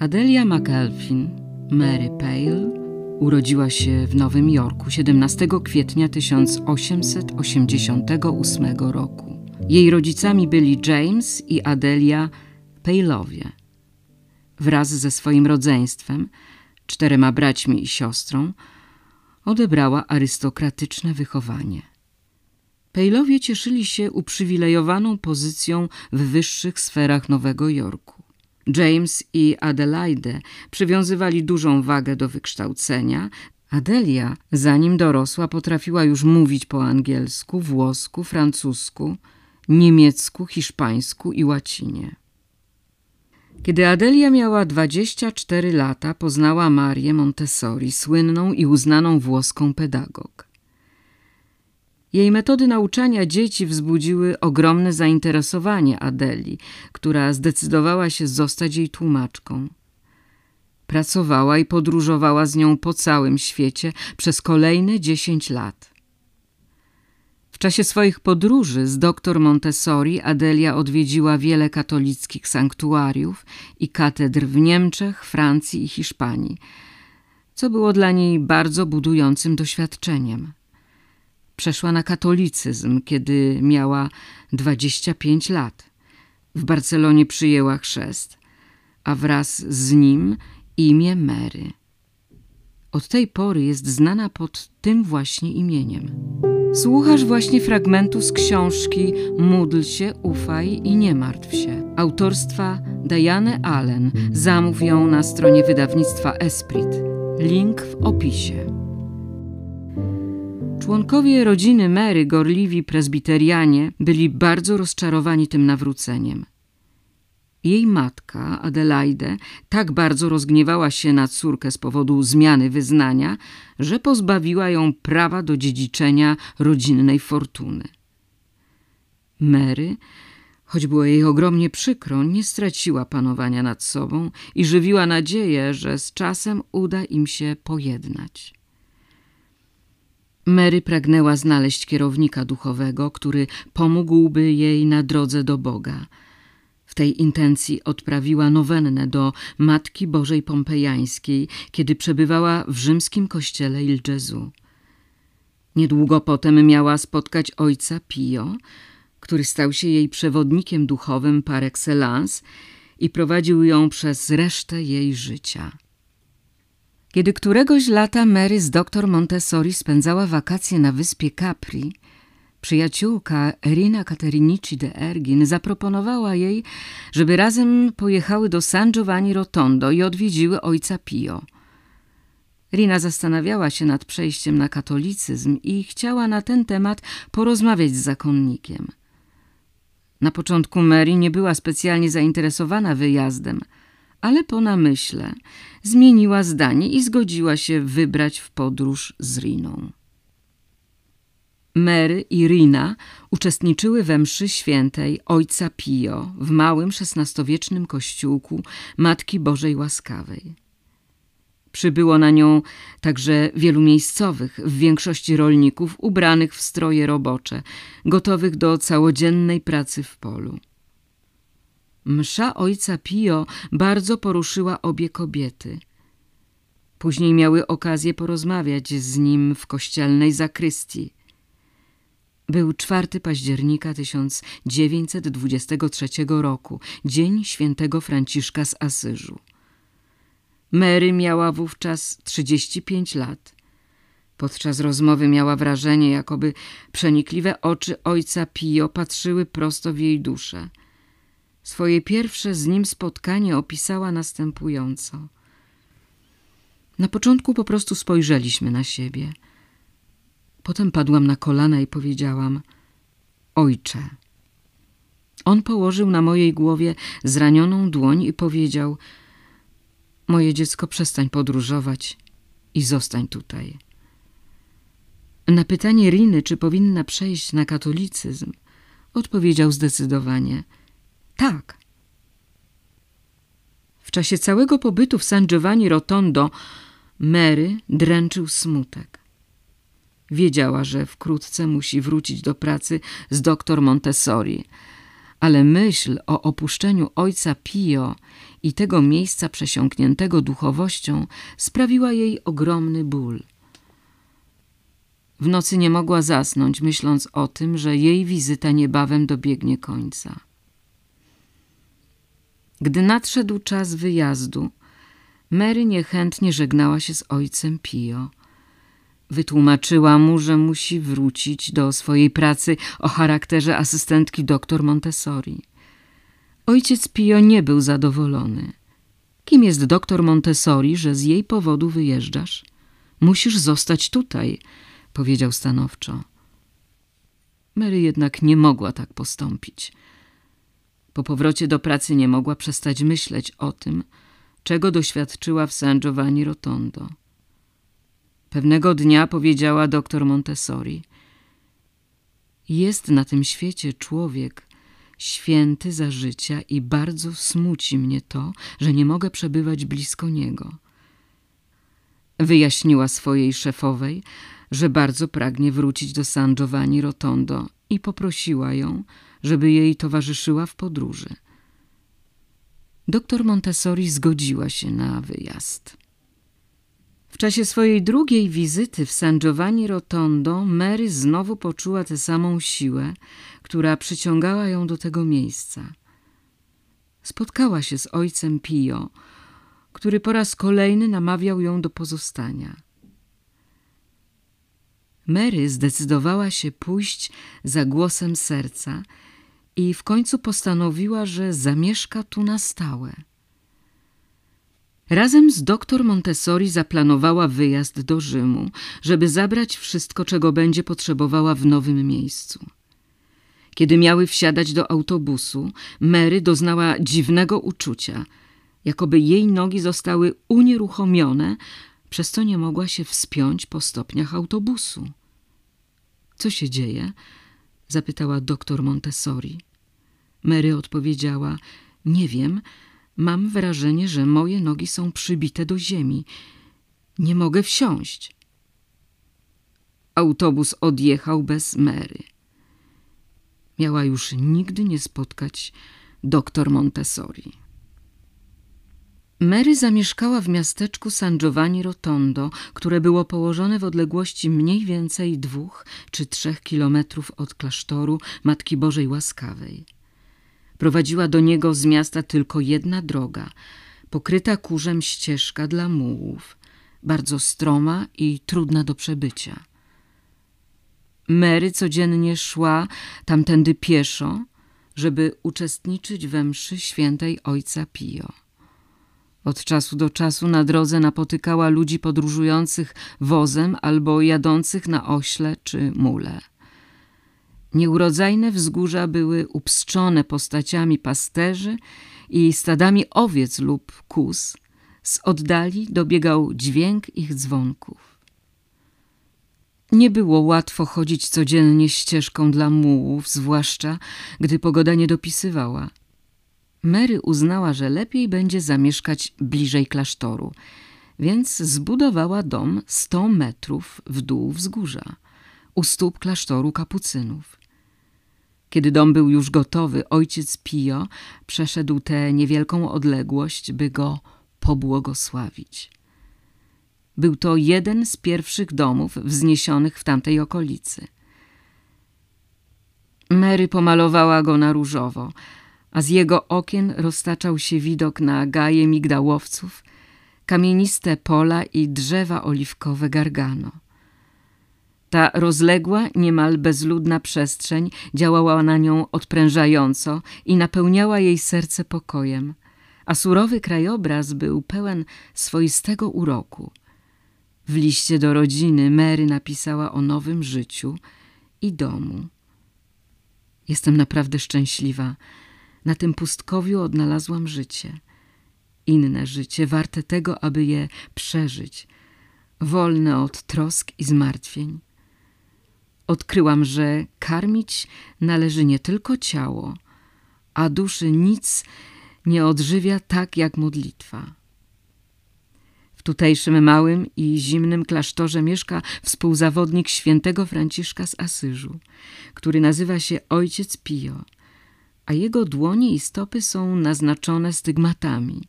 Adelia McElphin, Mary Pale, urodziła się w Nowym Jorku 17 kwietnia 1888 roku. Jej rodzicami byli James i Adelia Pale'owie. Wraz ze swoim rodzeństwem, czterema braćmi i siostrą, odebrała arystokratyczne wychowanie. Pejlowie cieszyli się uprzywilejowaną pozycją w wyższych sferach Nowego Jorku. James i Adelaide przywiązywali dużą wagę do wykształcenia. Adelia, zanim dorosła, potrafiła już mówić po angielsku, włosku, francusku, niemiecku, hiszpańsku i łacinie. Kiedy Adelia miała 24 lata, poznała Marię Montessori, słynną i uznaną włoską pedagog. Jej metody nauczania dzieci wzbudziły ogromne zainteresowanie Adeli, która zdecydowała się zostać jej tłumaczką. Pracowała i podróżowała z nią po całym świecie przez kolejne dziesięć lat. W czasie swoich podróży z doktor Montessori Adelia odwiedziła wiele katolickich sanktuariów i katedr w Niemczech, Francji i Hiszpanii, co było dla niej bardzo budującym doświadczeniem. Przeszła na katolicyzm, kiedy miała 25 lat. W Barcelonie przyjęła chrzest, a wraz z nim imię Mary. Od tej pory jest znana pod tym właśnie imieniem. Słuchasz właśnie fragmentu z książki Módl się, ufaj i nie martw się. Autorstwa Diane Allen. Zamów ją na stronie wydawnictwa Esprit. Link w opisie. Członkowie rodziny Mary, gorliwi prezbiterianie, byli bardzo rozczarowani tym nawróceniem. Jej matka, Adelaide, tak bardzo rozgniewała się na córkę z powodu zmiany wyznania, że pozbawiła ją prawa do dziedziczenia rodzinnej fortuny. Mary, choć było jej ogromnie przykro, nie straciła panowania nad sobą i żywiła nadzieję, że z czasem uda im się pojednać. Mary pragnęła znaleźć kierownika duchowego, który pomógłby jej na drodze do Boga. W tej intencji odprawiła nowennę do Matki Bożej Pompejańskiej, kiedy przebywała w rzymskim kościele Il Gesù. Niedługo potem miała spotkać ojca Pio, który stał się jej przewodnikiem duchowym par excellence i prowadził ją przez resztę jej życia. Kiedy któregoś lata Mary z doktor Montessori spędzała wakacje na wyspie Capri, przyjaciółka Rina Caterinici de Ergin zaproponowała jej, żeby razem pojechały do San Giovanni Rotondo i odwiedziły ojca Pio. Rina zastanawiała się nad przejściem na katolicyzm i chciała na ten temat porozmawiać z zakonnikiem. Na początku Mary nie była specjalnie zainteresowana wyjazdem – ale po namyśle zmieniła zdanie i zgodziła się wybrać w podróż z Riną. Mary i Rina uczestniczyły we mszy świętej Ojca Pio w małym XVI-wiecznym kościółku Matki Bożej Łaskawej. Przybyło na nią także wielu miejscowych, w większości rolników ubranych w stroje robocze, gotowych do całodziennej pracy w polu. Msza ojca Pio bardzo poruszyła obie kobiety. Później miały okazję porozmawiać z nim w kościelnej zakrystii. Był 4 października 1923 roku, dzień świętego Franciszka z Asyżu. Mary miała wówczas 35 lat. Podczas rozmowy miała wrażenie, jakoby przenikliwe oczy ojca Pio patrzyły prosto w jej duszę. Swoje pierwsze z nim spotkanie opisała następująco. Na początku po prostu spojrzeliśmy na siebie. Potem padłam na kolana i powiedziałam: Ojcze. On położył na mojej głowie zranioną dłoń i powiedział: Moje dziecko, przestań podróżować i zostań tutaj. Na pytanie Riny, czy powinna przejść na katolicyzm, odpowiedział zdecydowanie – tak. W czasie całego pobytu w San Giovanni Rotondo Mary dręczył smutek. Wiedziała, że wkrótce musi wrócić do pracy z doktor Montessori, ale myśl o opuszczeniu ojca Pio i tego miejsca przesiąkniętego duchowością sprawiła jej ogromny ból. W nocy nie mogła zasnąć, myśląc o tym, że jej wizyta niebawem dobiegnie końca. Gdy nadszedł czas wyjazdu, Mary niechętnie żegnała się z ojcem Pio. Wytłumaczyła mu, że musi wrócić do swojej pracy o charakterze asystentki doktor Montessori. Ojciec Pio nie był zadowolony. Kim jest doktor Montessori, że z jej powodu wyjeżdżasz? Musisz zostać tutaj, powiedział stanowczo. Mary jednak nie mogła tak postąpić. Po powrocie do pracy nie mogła przestać myśleć o tym, czego doświadczyła w San Giovanni Rotondo. Pewnego dnia powiedziała doktor Montessori: Jest na tym świecie człowiek święty za życia i bardzo smuci mnie to, że nie mogę przebywać blisko niego. Wyjaśniła swojej szefowej, że bardzo pragnie wrócić do San Giovanni Rotondo i poprosiła ją, żeby jej towarzyszyła w podróży. Doktor Montessori zgodziła się na wyjazd. W czasie swojej drugiej wizyty w San Giovanni Rotondo Mary znowu poczuła tę samą siłę, która przyciągała ją do tego miejsca. Spotkała się z ojcem Pio, który po raz kolejny namawiał ją do pozostania. Mary zdecydowała się pójść za głosem serca i w końcu postanowiła, że zamieszka tu na stałe. Razem z doktor Montessori zaplanowała wyjazd do Rzymu, żeby zabrać wszystko, czego będzie potrzebowała w nowym miejscu. Kiedy miały wsiadać do autobusu, Mary doznała dziwnego uczucia, jakoby jej nogi zostały unieruchomione, przez co nie mogła się wspiąć po stopniach autobusu. Co się dzieje? Zapytała doktor Montessori. Mary odpowiedziała: Nie wiem, mam wrażenie, że moje nogi są przybite do ziemi. Nie mogę wsiąść. Autobus odjechał bez Mary. Miała już nigdy nie spotkać doktor Montessori. Mary zamieszkała w miasteczku San Giovanni Rotondo, które było położone w odległości mniej więcej dwóch czy trzech kilometrów od klasztoru Matki Bożej Łaskawej. Prowadziła do niego z miasta tylko jedna droga, pokryta kurzem ścieżka dla mułów, bardzo stroma i trudna do przebycia. Mary codziennie szła tamtędy pieszo, żeby uczestniczyć we mszy świętej ojca Pio. Od czasu do czasu na drodze napotykała ludzi podróżujących wozem albo jadących na ośle czy mule. Nieurodzajne wzgórza były upstrzone postaciami pasterzy i stadami owiec lub kus. Z oddali dobiegał dźwięk ich dzwonków. Nie było łatwo chodzić codziennie ścieżką dla mułów, zwłaszcza gdy pogoda nie dopisywała. Mary uznała, że lepiej będzie zamieszkać bliżej klasztoru, więc zbudowała dom sto metrów w dół wzgórza, u stóp klasztoru kapucynów. Kiedy dom był już gotowy, ojciec Pio przeszedł tę niewielką odległość, by go pobłogosławić. Był to jeden z pierwszych domów wzniesionych w tamtej okolicy. Mary pomalowała go na różowo, a z jego okien roztaczał się widok na gaje migdałowców, kamieniste pola i drzewa oliwkowe Gargano. Ta rozległa, niemal bezludna przestrzeń działała na nią odprężająco i napełniała jej serce pokojem, a surowy krajobraz był pełen swoistego uroku. W liście do rodziny Mary napisała o nowym życiu i domu. Jestem naprawdę szczęśliwa. Na tym pustkowiu odnalazłam życie. Inne życie, warte tego, aby je przeżyć, wolne od trosk i zmartwień. Odkryłam, że karmić należy nie tylko ciało, a duszy nic nie odżywia tak jak modlitwa. W tutejszym małym i zimnym klasztorze mieszka współzawodnik świętego Franciszka z Asyżu, który nazywa się Ojciec Pio, a jego dłonie i stopy są naznaczone stygmatami.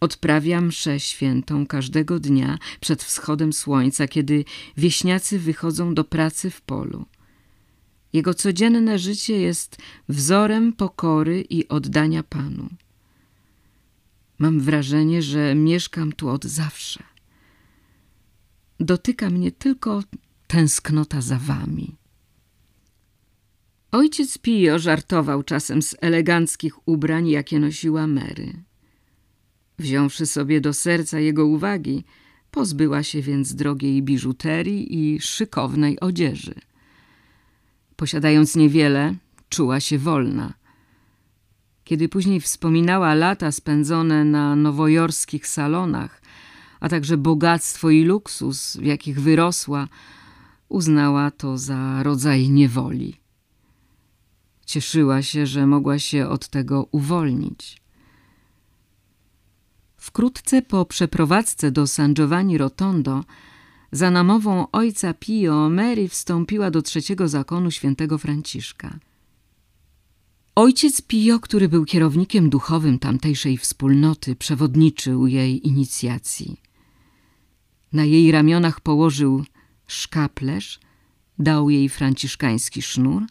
Odprawia mszę świętą każdego dnia przed wschodem słońca, kiedy wieśniacy wychodzą do pracy w polu. Jego codzienne życie jest wzorem pokory i oddania Panu. Mam wrażenie, że mieszkam tu od zawsze. Dotyka mnie tylko tęsknota za wami. Ojciec Pio żartował czasem z eleganckich ubrań, jakie nosiła Mary. Wziąwszy sobie do serca jego uwagi, pozbyła się więc drogiej biżuterii i szykownej odzieży. Posiadając niewiele, czuła się wolna. Kiedy później wspominała lata spędzone na nowojorskich salonach, a także bogactwo i luksus, w jakich wyrosła, uznała to za rodzaj niewoli. Cieszyła się, że mogła się od tego uwolnić. Wkrótce po przeprowadzce do San Giovanni Rotondo za namową ojca Pio Mary wstąpiła do trzeciego zakonu świętego Franciszka. Ojciec Pio, który był kierownikiem duchowym tamtejszej wspólnoty, przewodniczył jej inicjacji. Na jej ramionach położył szkaplerz, dał jej franciszkański sznur,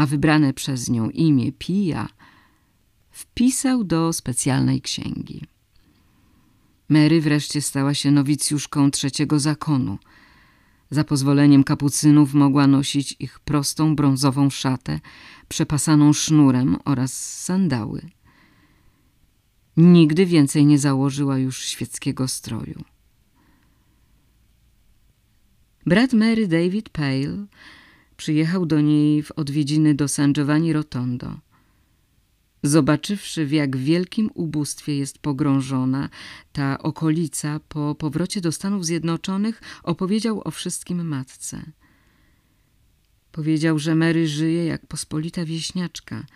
a wybrane przez nią imię Pija wpisał do specjalnej księgi. Mary wreszcie stała się nowicjuszką trzeciego zakonu. Za pozwoleniem kapucynów mogła nosić ich prostą brązową szatę, przepasaną sznurem oraz sandały. Nigdy więcej nie założyła już świeckiego stroju. Brat Mary David Pale przyjechał do niej w odwiedziny do San Giovanni Rotondo. Zobaczywszy, w jak wielkim ubóstwie jest pogrążona ta okolica, po powrocie do Stanów Zjednoczonych opowiedział o wszystkim matce. Powiedział, że Mary żyje jak pospolita wieśniaczka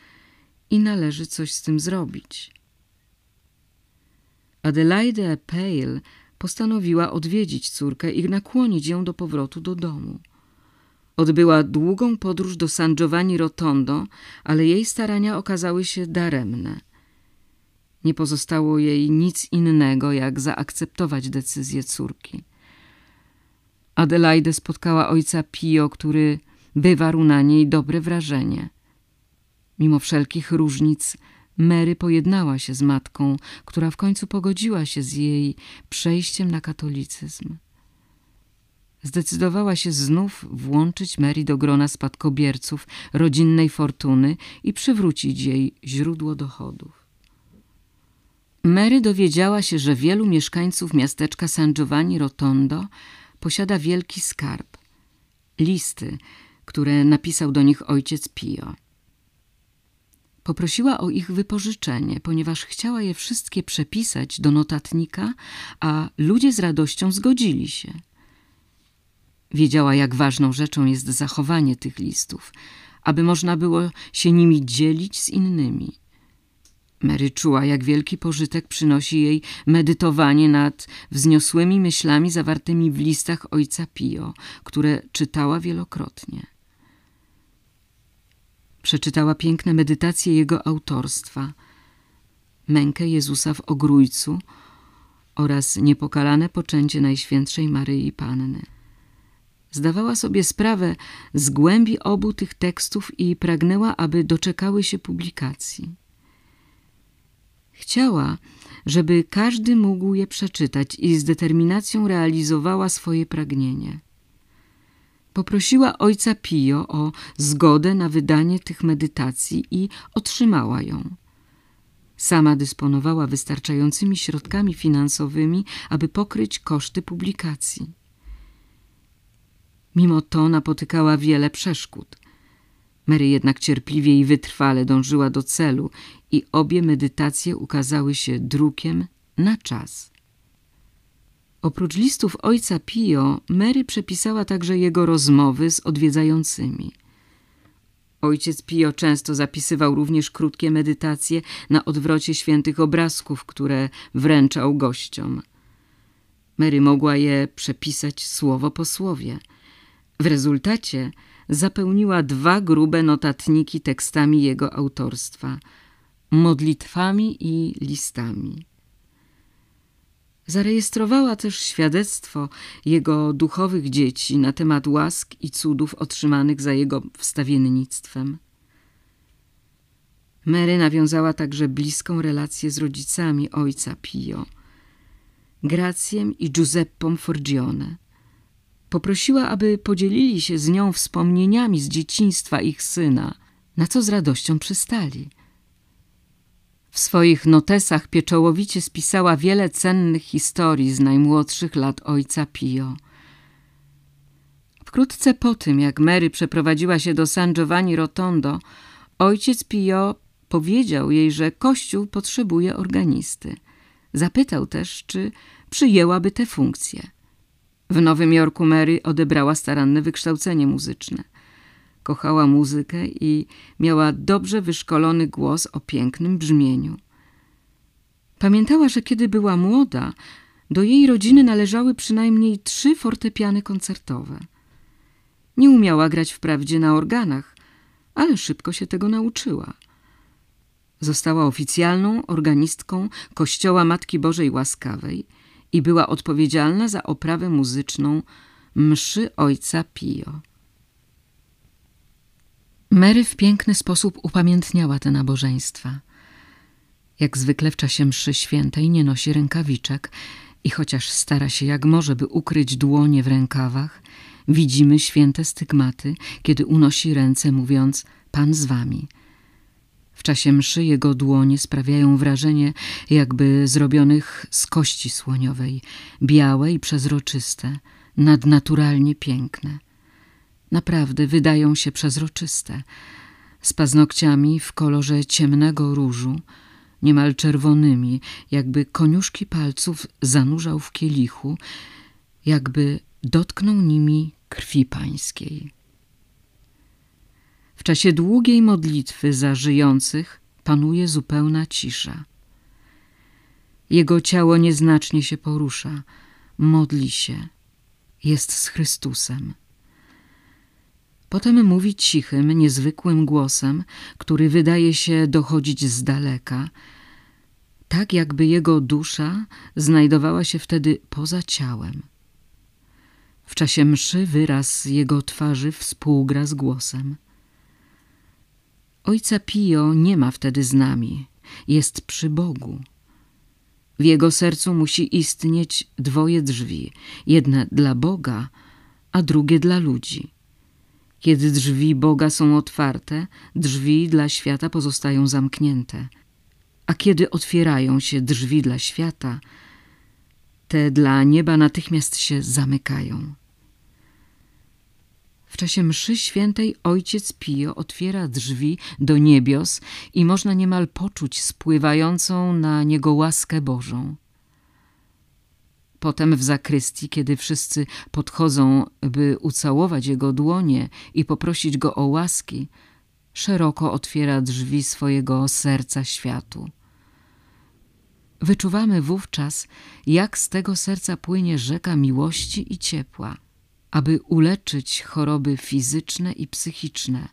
i należy coś z tym zrobić. Adelaide Pale postanowiła odwiedzić córkę i nakłonić ją do powrotu do domu. Odbyła długą podróż do San Giovanni Rotondo, ale jej starania okazały się daremne. Nie pozostało jej nic innego, jak zaakceptować decyzję córki. Adelaide spotkała ojca Pio, który wywarł na niej dobre wrażenie. Mimo wszelkich różnic, Mary pojednała się z matką, która w końcu pogodziła się z jej przejściem na katolicyzm. Zdecydowała się znów włączyć Mary do grona spadkobierców rodzinnej fortuny i przywrócić jej źródło dochodów. Mary dowiedziała się, że wielu mieszkańców miasteczka San Giovanni Rotondo posiada wielki skarb. Listy, które napisał do nich ojciec Pio. Poprosiła o ich wypożyczenie, ponieważ chciała je wszystkie przepisać do notatnika, a ludzie z radością zgodzili się. Wiedziała, jak ważną rzeczą jest zachowanie tych listów, aby można było się nimi dzielić z innymi. Mary czuła, jak wielki pożytek przynosi jej medytowanie nad wzniosłymi myślami zawartymi w listach ojca Pio, które czytała wielokrotnie. Przeczytała piękne medytacje jego autorstwa, mękę Jezusa w ogrójcu oraz niepokalane poczęcie Najświętszej Maryi Panny. Zdawała sobie sprawę z głębi obu tych tekstów i pragnęła, aby doczekały się publikacji. Chciała, żeby każdy mógł je przeczytać i z determinacją realizowała swoje pragnienie. Poprosiła ojca Pio o zgodę na wydanie tych medytacji i otrzymała ją. Sama dysponowała wystarczającymi środkami finansowymi, aby pokryć koszty publikacji. Mimo to napotykała wiele przeszkód. Mary jednak cierpliwie i wytrwale dążyła do celu i obie medytacje ukazały się drukiem na czas. Oprócz listów ojca Pio, Mary przepisała także jego rozmowy z odwiedzającymi. Ojciec Pio często zapisywał również krótkie medytacje na odwrocie świętych obrazków, które wręczał gościom. Mary mogła je przepisać słowo po słowie. W rezultacie zapełniła dwa grube notatniki tekstami jego autorstwa, modlitwami i listami. Zarejestrowała też świadectwo jego duchowych dzieci na temat łask i cudów otrzymanych za jego wstawiennictwem. Mary nawiązała także bliską relację z rodzicami ojca Pio, Gracjem i Giuseppą Forgione. Poprosiła, aby podzielili się z nią wspomnieniami z dzieciństwa ich syna, na co z radością przystali. W swoich notesach pieczołowicie spisała wiele cennych historii z najmłodszych lat ojca Pio. Wkrótce po tym, jak Mary przeprowadziła się do San Giovanni Rotondo, ojciec Pio powiedział jej, że kościół potrzebuje organisty. Zapytał też, czy przyjęłaby tę funkcję. W Nowym Jorku Mary odebrała staranne wykształcenie muzyczne. Kochała muzykę i miała dobrze wyszkolony głos o pięknym brzmieniu. Pamiętała, że kiedy była młoda, do jej rodziny należały przynajmniej trzy fortepiany koncertowe. Nie umiała grać wprawdzie na organach, ale szybko się tego nauczyła. Została oficjalną organistką Kościoła Matki Bożej Łaskawej i była odpowiedzialna za oprawę muzyczną mszy Ojca Pio. Mary w piękny sposób upamiętniała te nabożeństwa. Jak zwykle w czasie mszy świętej nie nosi rękawiczek i chociaż stara się jak może, by ukryć dłonie w rękawach, widzimy święte stygmaty, kiedy unosi ręce mówiąc Pan z wami. Czasie mszy jego dłonie sprawiają wrażenie jakby zrobionych z kości słoniowej, białe i przezroczyste, nadnaturalnie piękne naprawdę wydają się przezroczyste, z paznokciami w kolorze ciemnego różu, niemal czerwonymi, jakby koniuszki palców zanurzał w kielichu, jakby dotknął nimi krwi pańskiej. W czasie długiej modlitwy za żyjących panuje zupełna cisza. Jego ciało nieznacznie się porusza, modli się, jest z Chrystusem. Potem mówi cichym, niezwykłym głosem, który wydaje się dochodzić z daleka, tak jakby jego dusza znajdowała się wtedy poza ciałem. W czasie mszy wyraz jego twarzy współgra z głosem. Ojca Pio nie ma wtedy z nami, jest przy Bogu. W jego sercu musi istnieć dwoje drzwi, jedne dla Boga, a drugie dla ludzi. Kiedy drzwi Boga są otwarte, drzwi dla świata pozostają zamknięte. A kiedy otwierają się drzwi dla świata, te dla nieba natychmiast się zamykają. W czasie mszy świętej ojciec Pio otwiera drzwi do niebios i można niemal poczuć spływającą na niego łaskę Bożą. Potem w zakrystii, kiedy wszyscy podchodzą, by ucałować jego dłonie i poprosić go o łaski, szeroko otwiera drzwi swojego serca światu. Wyczuwamy wówczas, jak z tego serca płynie rzeka miłości i ciepła, aby uleczyć choroby fizyczne i psychiczne,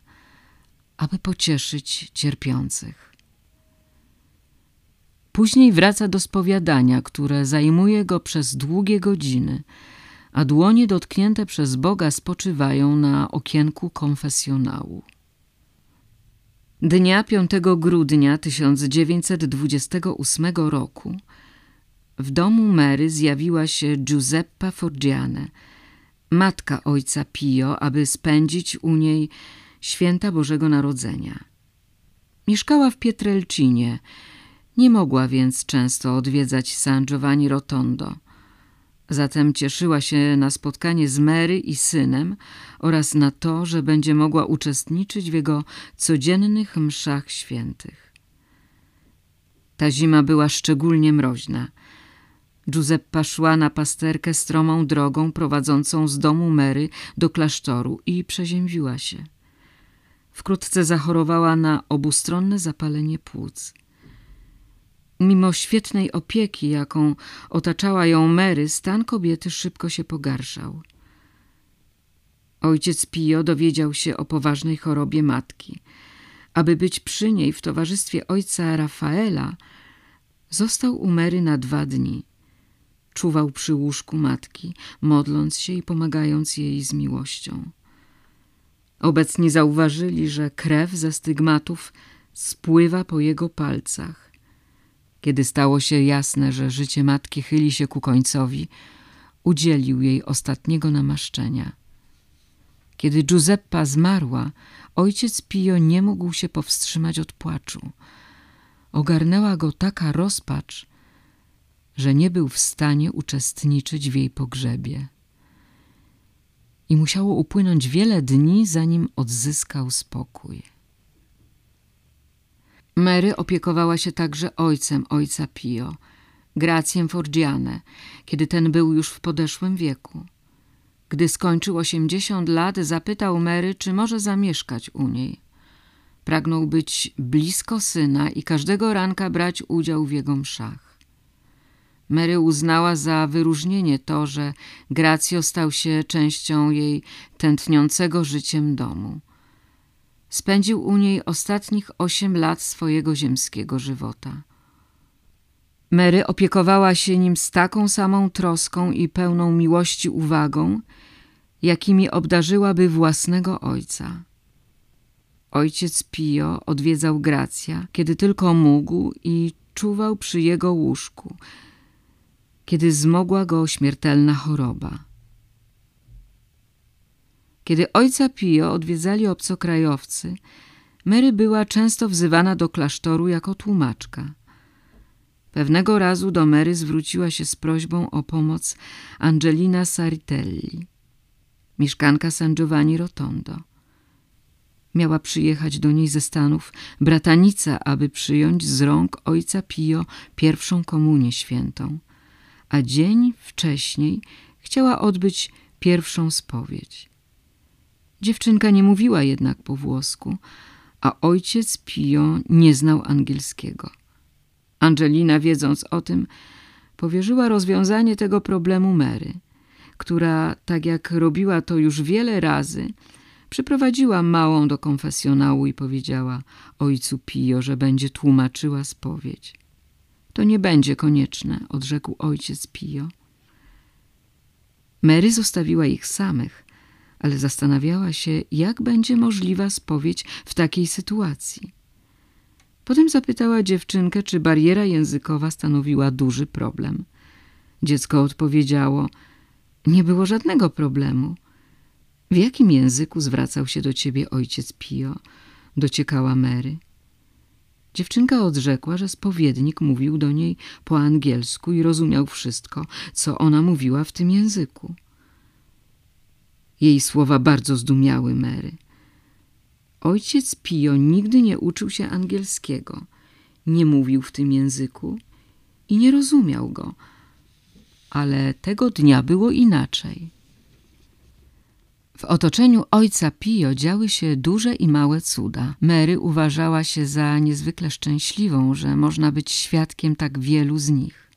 aby pocieszyć cierpiących. Później wraca do spowiadania, które zajmuje go przez długie godziny, a dłonie dotknięte przez Boga spoczywają na okienku konfesjonału. Dnia 5 grudnia 1928 roku w domu Mary zjawiła się Giuseppa Forgiane, matka ojca Pio, aby spędzić u niej święta Bożego Narodzenia. Mieszkała w Pietrelcinie, nie mogła więc często odwiedzać San Giovanni Rotondo. Zatem cieszyła się na spotkanie z Mary i synem oraz na to, że będzie mogła uczestniczyć w jego codziennych mszach świętych. Ta zima była szczególnie mroźna. Giuseppa szła na pasterkę stromą drogą prowadzącą z domu Mary do klasztoru i przeziębiła się. Wkrótce zachorowała na obustronne zapalenie płuc. Mimo świetnej opieki, jaką otaczała ją Mary, stan kobiety szybko się pogarszał. Ojciec Pio dowiedział się o poważnej chorobie matki. Aby być przy niej w towarzystwie ojca Rafaela, został u Mary na dwa dni. Czuwał przy łóżku matki, modląc się i pomagając jej z miłością. Obecni zauważyli, że krew ze stygmatów spływa po jego palcach. Kiedy stało się jasne, że życie matki chyli się ku końcowi, udzielił jej ostatniego namaszczenia. Kiedy Giuseppa zmarła, ojciec Pio nie mógł się powstrzymać od płaczu. Ogarnęła go taka rozpacz, że nie był w stanie uczestniczyć w jej pogrzebie. I musiało upłynąć wiele dni, zanim odzyskał spokój. Mary opiekowała się także ojcem ojca Pio, Gracjem Forgiane, kiedy ten był już w podeszłym wieku. Gdy skończył osiemdziesiąt lat, zapytał Mary, czy może zamieszkać u niej. Pragnął być blisko syna i każdego ranka brać udział w jego mszach. Mary uznała za wyróżnienie to, że Gracio stał się częścią jej tętniącego życiem domu. Spędził u niej ostatnich osiem lat swojego ziemskiego żywota. Mary opiekowała się nim z taką samą troską i pełną miłości uwagą, jakimi obdarzyłaby własnego ojca. Ojciec Pio odwiedzał Gracja, kiedy tylko mógł i czuwał przy jego łóżku, kiedy zmogła go śmiertelna choroba. Kiedy ojca Pio odwiedzali obcokrajowcy, Mary była często wzywana do klasztoru jako tłumaczka. Pewnego razu do Mary zwróciła się z prośbą o pomoc Angelina Saritelli, mieszkanka San Giovanni Rotondo. Miała przyjechać do niej ze Stanów bratanica, aby przyjąć z rąk ojca Pio pierwszą komunię świętą, a dzień wcześniej chciała odbyć pierwszą spowiedź. Dziewczynka nie mówiła jednak po włosku, a ojciec Pio nie znał angielskiego. Angelina, wiedząc o tym, powierzyła rozwiązanie tego problemu Mary, która, tak jak robiła to już wiele razy, przyprowadziła małą do konfesjonału i powiedziała ojcu Pio, że będzie tłumaczyła spowiedź. To nie będzie konieczne, odrzekł ojciec Pio. Mary zostawiła ich samych, ale zastanawiała się, jak będzie możliwa spowiedź w takiej sytuacji. Potem zapytała dziewczynkę, czy bariera językowa stanowiła duży problem. Dziecko odpowiedziało, nie było żadnego problemu. W jakim języku zwracał się do ciebie ojciec Pio? Dociekała Mary. Dziewczynka odrzekła, że spowiednik mówił do niej po angielsku i rozumiał wszystko, co ona mówiła w tym języku. Jej słowa bardzo zdumiały Mary. Ojciec Pio nigdy nie uczył się angielskiego, nie mówił w tym języku i nie rozumiał go, ale tego dnia było inaczej. W otoczeniu ojca Pio działy się duże i małe cuda. Mary uważała się za niezwykle szczęśliwą, że można być świadkiem tak wielu z nich.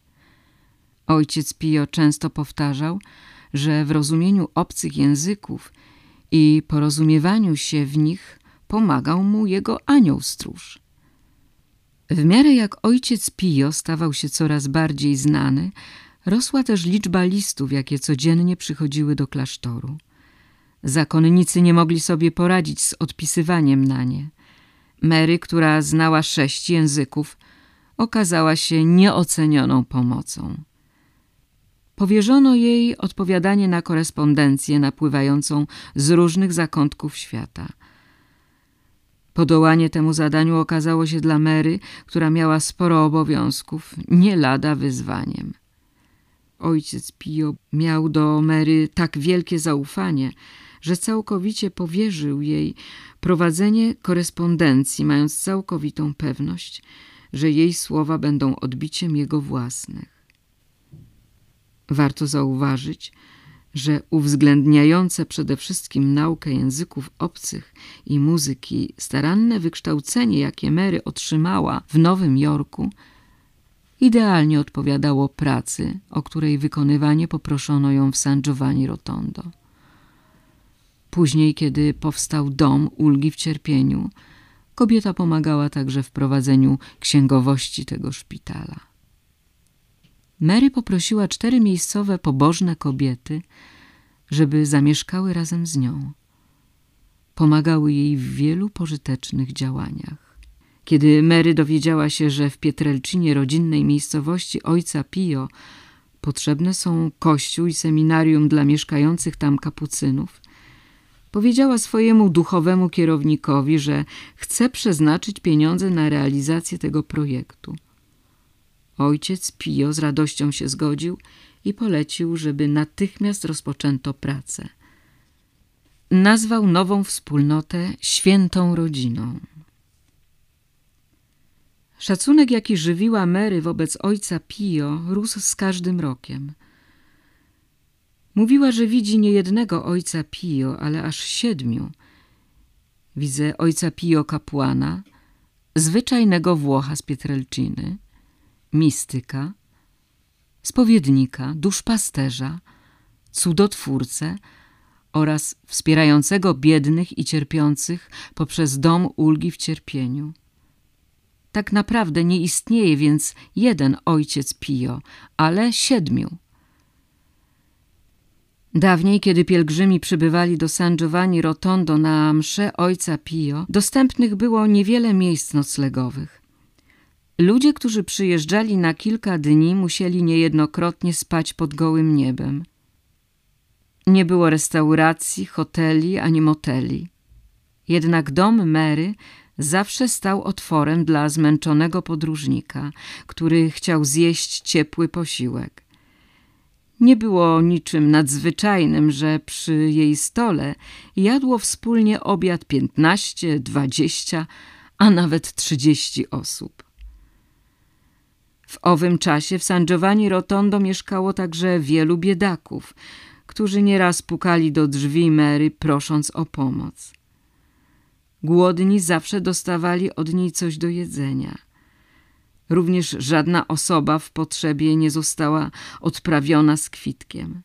Ojciec Pio często powtarzał, że w rozumieniu obcych języków i porozumiewaniu się w nich pomagał mu jego anioł stróż. W miarę jak ojciec Pio stawał się coraz bardziej znany, rosła też liczba listów, jakie codziennie przychodziły do klasztoru. Zakonnicy nie mogli sobie poradzić z odpisywaniem na nie. Mary, która znała sześć języków, okazała się nieocenioną pomocą. Powierzono jej odpowiadanie na korespondencję napływającą z różnych zakątków świata. Podołanie temu zadaniu okazało się dla Mary, która miała sporo obowiązków, nie lada wyzwaniem. Ojciec Pio miał do Mary tak wielkie zaufanie, że całkowicie powierzył jej prowadzenie korespondencji, mając całkowitą pewność, że jej słowa będą odbiciem jego własnych. Warto zauważyć, że uwzględniające przede wszystkim naukę języków obcych i muzyki staranne wykształcenie, jakie Mary otrzymała w Nowym Jorku, idealnie odpowiadało pracy, o której wykonywanie poproszono ją w San Giovanni Rotondo. Później, kiedy powstał dom ulgi w cierpieniu, kobieta pomagała także w prowadzeniu księgowości tego szpitala. Mary poprosiła cztery miejscowe pobożne kobiety, żeby zamieszkały razem z nią. Pomagały jej w wielu pożytecznych działaniach. Kiedy Mary dowiedziała się, że w Pietrelcinie, rodzinnej miejscowości ojca Pio, potrzebne są kościół i seminarium dla mieszkających tam kapucynów, powiedziała swojemu duchowemu kierownikowi, że chce przeznaczyć pieniądze na realizację tego projektu. Ojciec Pio z radością się zgodził i polecił, żeby natychmiast rozpoczęto pracę. Nazwał nową wspólnotę Świętą Rodziną. Szacunek, jaki żywiła Mary wobec ojca Pio, rósł z każdym rokiem. Mówiła, że widzi nie jednego ojca Pio, ale aż siedmiu. Widzę ojca Pio kapłana, zwyczajnego Włocha z Pietrelciny, mistyka, spowiednika, duszpasterza, cudotwórcę oraz wspierającego biednych i cierpiących poprzez dom ulgi w cierpieniu. Tak naprawdę nie istnieje więc jeden ojciec Pio, ale siedmiu. Dawniej, kiedy pielgrzymi przybywali do San Giovanni Rotondo na mszę ojca Pio, dostępnych było niewiele miejsc noclegowych. Ludzie, którzy przyjeżdżali na kilka dni, musieli niejednokrotnie spać pod gołym niebem. Nie było restauracji, hoteli ani moteli. Jednak dom Mary zawsze stał otworem dla zmęczonego podróżnika, który chciał zjeść ciepły posiłek. Nie było niczym nadzwyczajnym, że przy jej stole jadło wspólnie obiad piętnaście, dwadzieścia, a nawet trzydzieści osób. W owym czasie w San Giovanni Rotondo mieszkało także wielu biedaków, którzy nieraz pukali do drzwi Mary, prosząc o pomoc. Głodni zawsze dostawali od niej coś do jedzenia. Również żadna osoba w potrzebie nie została odprawiona z kwitkiem.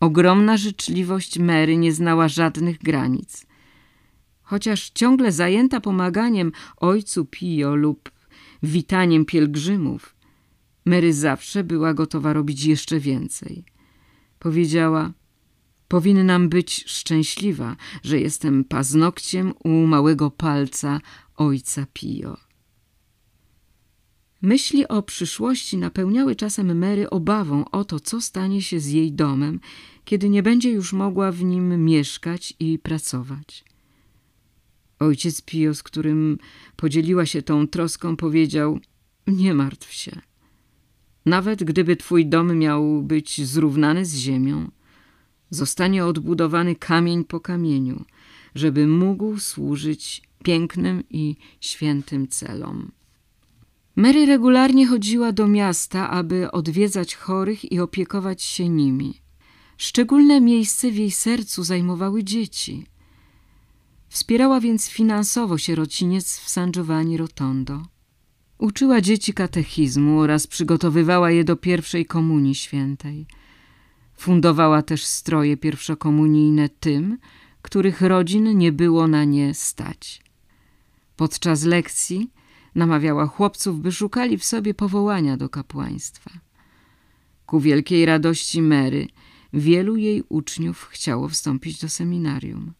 Ogromna życzliwość Mary nie znała żadnych granic. Chociaż ciągle zajęta pomaganiem ojcu Pio lub witaniem pielgrzymów, Mary zawsze była gotowa robić jeszcze więcej. Powiedziała, powinnam być szczęśliwa, że jestem paznokciem u małego palca ojca Pio. Myśli o przyszłości napełniały czasem Mary obawą o to, co stanie się z jej domem, kiedy nie będzie już mogła w nim mieszkać i pracować. Ojciec Pio, z którym podzieliła się tą troską, powiedział: Nie martw się. Nawet gdyby twój dom miał być zrównany z ziemią, zostanie odbudowany kamień po kamieniu, żeby mógł służyć pięknym i świętym celom. Mary regularnie chodziła do miasta, aby odwiedzać chorych i opiekować się nimi. Szczególne miejsce w jej sercu zajmowały dzieci. Wspierała więc finansowo sierociniec w San Giovanni Rotondo. Uczyła dzieci katechizmu oraz przygotowywała je do pierwszej komunii świętej. Fundowała też stroje pierwszokomunijne tym, których rodzin nie było na nie stać. Podczas lekcji namawiała chłopców, by szukali w sobie powołania do kapłaństwa. Ku wielkiej radości Mary wielu jej uczniów chciało wstąpić do seminarium.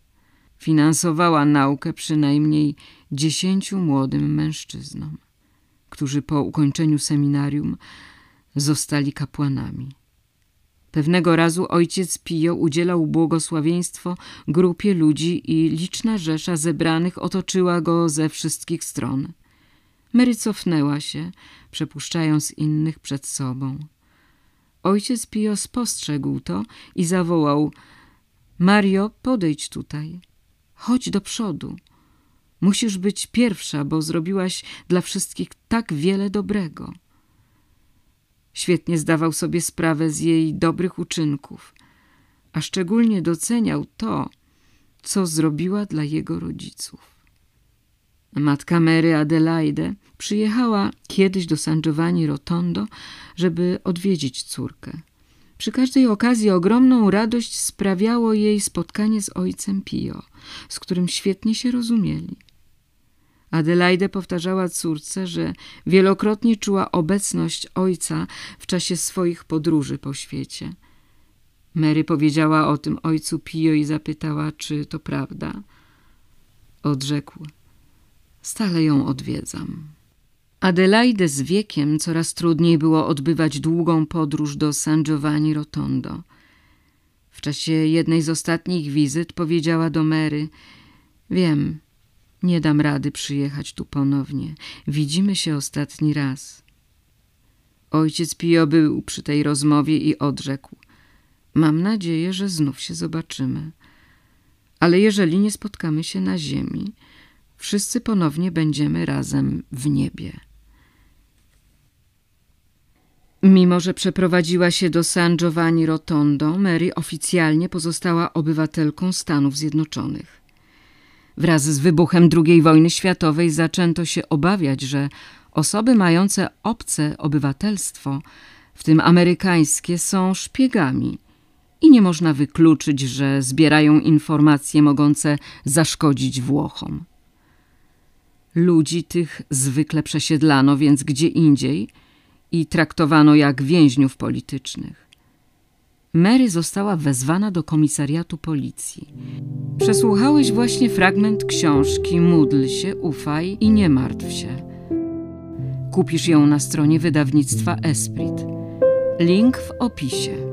Finansowała naukę przynajmniej dziesięciu młodym mężczyznom, którzy po ukończeniu seminarium zostali kapłanami. Pewnego razu ojciec Pio udzielał błogosławieństwo grupie ludzi i liczna rzesza zebranych otoczyła go ze wszystkich stron. Mary cofnęła się, przepuszczając innych przed sobą. Ojciec Pio spostrzegł to i zawołał – Mario, podejdź tutaj. Chodź do przodu. Musisz być pierwsza, bo zrobiłaś dla wszystkich tak wiele dobrego. Świetnie zdawał sobie sprawę z jej dobrych uczynków, a szczególnie doceniał to, co zrobiła dla jego rodziców. Matka Mary Adelaide przyjechała kiedyś do San Giovanni Rotondo, żeby odwiedzić córkę. Przy każdej okazji ogromną radość sprawiało jej spotkanie z ojcem Pio, z którym świetnie się rozumieli. Adelaide powtarzała córce, że wielokrotnie czuła obecność ojca w czasie swoich podróży po świecie. Mary powiedziała o tym ojcu Pio i zapytała, czy to prawda. Odrzekł, stale ją odwiedzam. Adelaide z wiekiem coraz trudniej było odbywać długą podróż do San Giovanni Rotondo. W czasie jednej z ostatnich wizyt powiedziała do Mary – Wiem, nie dam rady przyjechać tu ponownie. Widzimy się ostatni raz. Ojciec Pio był przy tej rozmowie i odrzekł – Mam nadzieję, że znów się zobaczymy. Ale jeżeli nie spotkamy się na ziemi, wszyscy ponownie będziemy razem w niebie. Mimo, że przeprowadziła się do San Giovanni Rotondo, Mary oficjalnie pozostała obywatelką Stanów Zjednoczonych. Wraz z wybuchem II wojny światowej zaczęto się obawiać, że osoby mające obce obywatelstwo, w tym amerykańskie, są szpiegami i nie można wykluczyć, że zbierają informacje mogące zaszkodzić Włochom. Ludzi tych zwykle przesiedlano więc gdzie indziej i traktowano jak więźniów politycznych. Mary została wezwana do komisariatu policji. Przesłuchałeś właśnie fragment książki Módl się, ufaj i nie martw się. Kupisz ją na stronie wydawnictwa Esprit. Link w opisie.